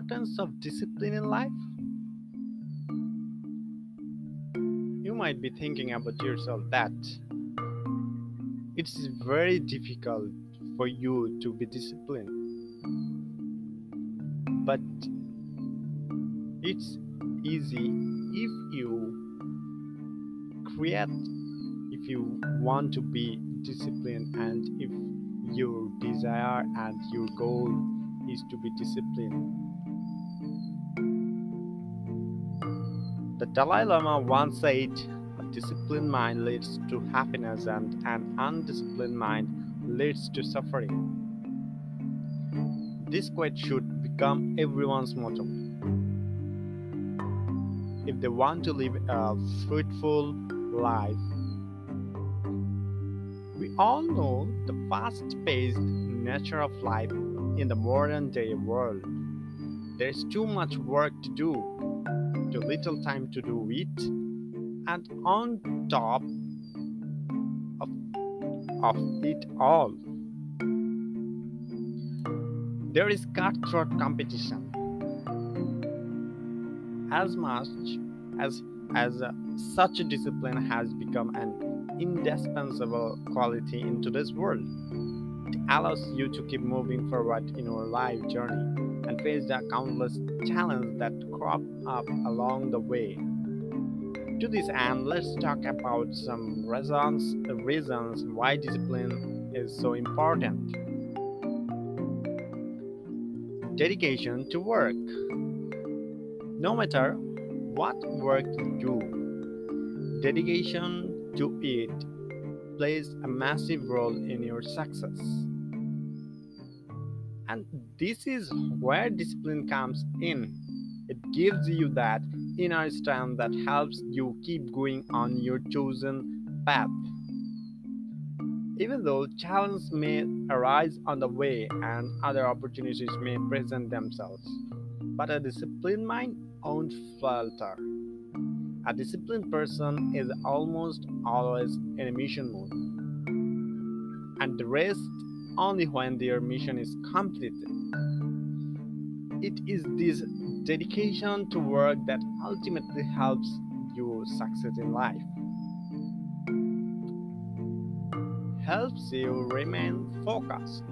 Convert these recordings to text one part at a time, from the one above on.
importance of discipline in life? You might be thinking about yourself that it's very difficult for you to be disciplined. But it's easy if you create, if you want to be disciplined, and if your desire and your goal is to be disciplined. The Dalai Lama once said, A disciplined mind leads to happiness, and an undisciplined mind leads to suffering. This quote should become everyone's motto. If they want to live a fruitful life, we all know the fast paced nature of life in the modern day world. There's too much work to do, too little time to do it, and on top of, of it all, there is cutthroat competition. As much as as uh, such a discipline has become an indispensable quality in today's world, it allows you to keep moving forward in your life journey and face the countless challenges that crop up along the way. To this end, let's talk about some reasons, reasons why discipline is so important. Dedication to work. No matter what work you do, dedication to it plays a massive role in your success. And this is where discipline comes in. It gives you that inner strength that helps you keep going on your chosen path. Even though challenges may arise on the way and other opportunities may present themselves, but a disciplined mind won't falter. A disciplined person is almost always in a mission mode and rest only when their mission is completed. It is this dedication to work that ultimately helps you succeed in life. Helps you remain focused.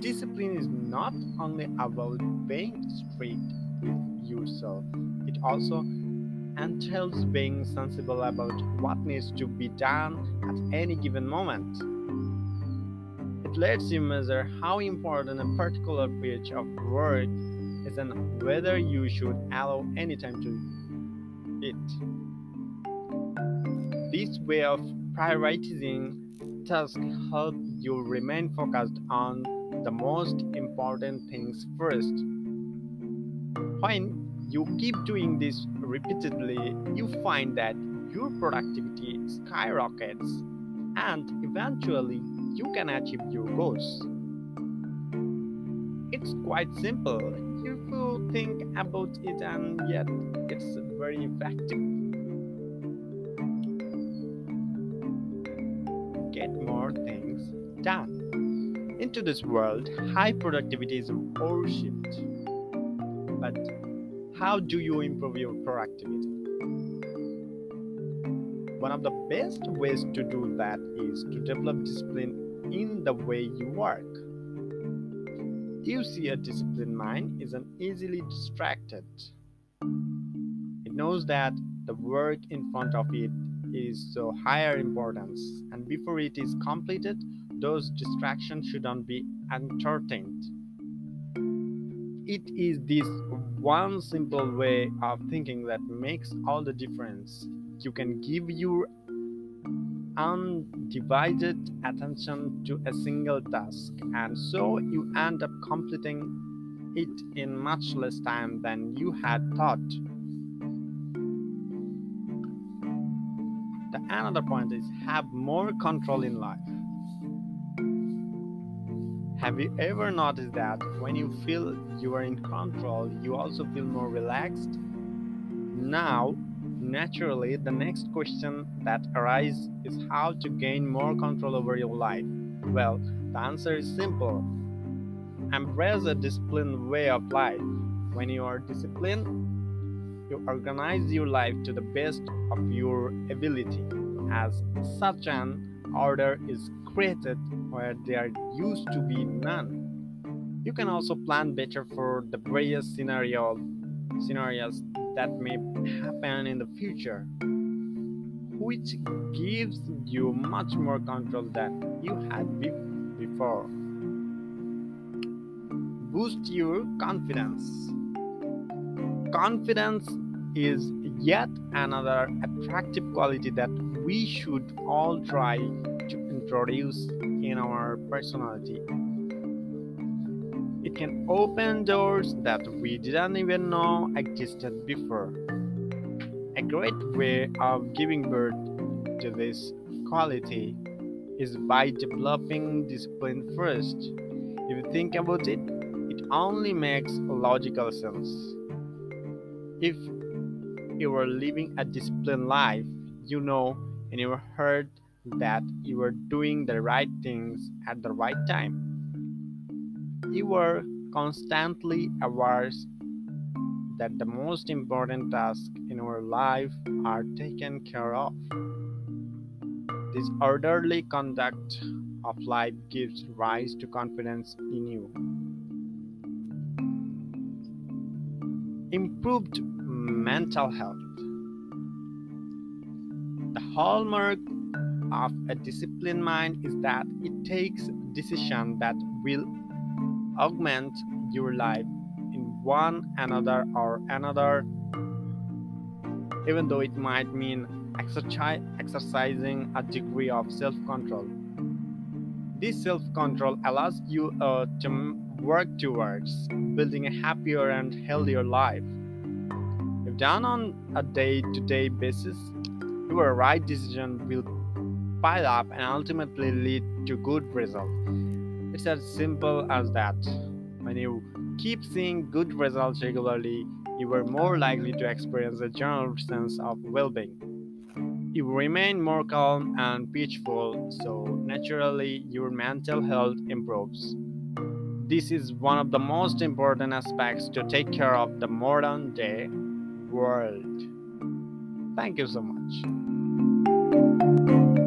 Discipline is not only about being strict with yourself, it also entails being sensible about what needs to be done at any given moment. It lets you measure how important a particular piece of work is and whether you should allow any time to it. This way of prioritizing tasks helps you remain focused on the most important things first. When you keep doing this repeatedly, you find that your productivity skyrockets and eventually you can achieve your goals. It's quite simple if you think about it, and yet it's very effective. Get more things done. Into this world, high productivity is worshipped. But how do you improve your productivity? One of the best ways to do that is to develop discipline in the way you work. You see, a disciplined mind isn't easily distracted. It knows that the work in front of it is so higher importance, and before it is completed, those distractions shouldn't be entertained. It is this one simple way of thinking that makes all the difference. You can give your undivided attention to a single task, and so you end up completing it in much less time than you had thought. The another point is have more control in life. Have you ever noticed that when you feel you are in control, you also feel more relaxed? Now, naturally, the next question that arises is how to gain more control over your life. Well, the answer is simple embrace a disciplined way of life. When you are disciplined, you organize your life to the best of your ability, as such an order is created where there used to be none. You can also plan better for the various scenario, scenarios that may happen in the future, which gives you much more control than you had be- before. Boost your confidence. Confidence is yet another attractive quality that we should all try to introduce in our personality. Can open doors that we didn't even know existed before. A great way of giving birth to this quality is by developing discipline first. If you think about it, it only makes logical sense. If you are living a disciplined life, you know and you heard that you are doing the right things at the right time. You are constantly aware that the most important tasks in your life are taken care of. This orderly conduct of life gives rise to confidence in you. Improved mental health. The hallmark of a disciplined mind is that it takes decisions that will augment your life in one another or another, even though it might mean exerci- exercising a degree of self control. This self control allows you uh, to work towards building a happier and healthier life. If done on a day to day basis, your right decision will pile up and ultimately lead to good results. It's as simple as that. When you keep seeing good results regularly, you are more likely to experience a general sense of well being. You remain more calm and peaceful, so naturally your mental health improves. This is one of the most important aspects to take care of the modern day world. Thank you so much.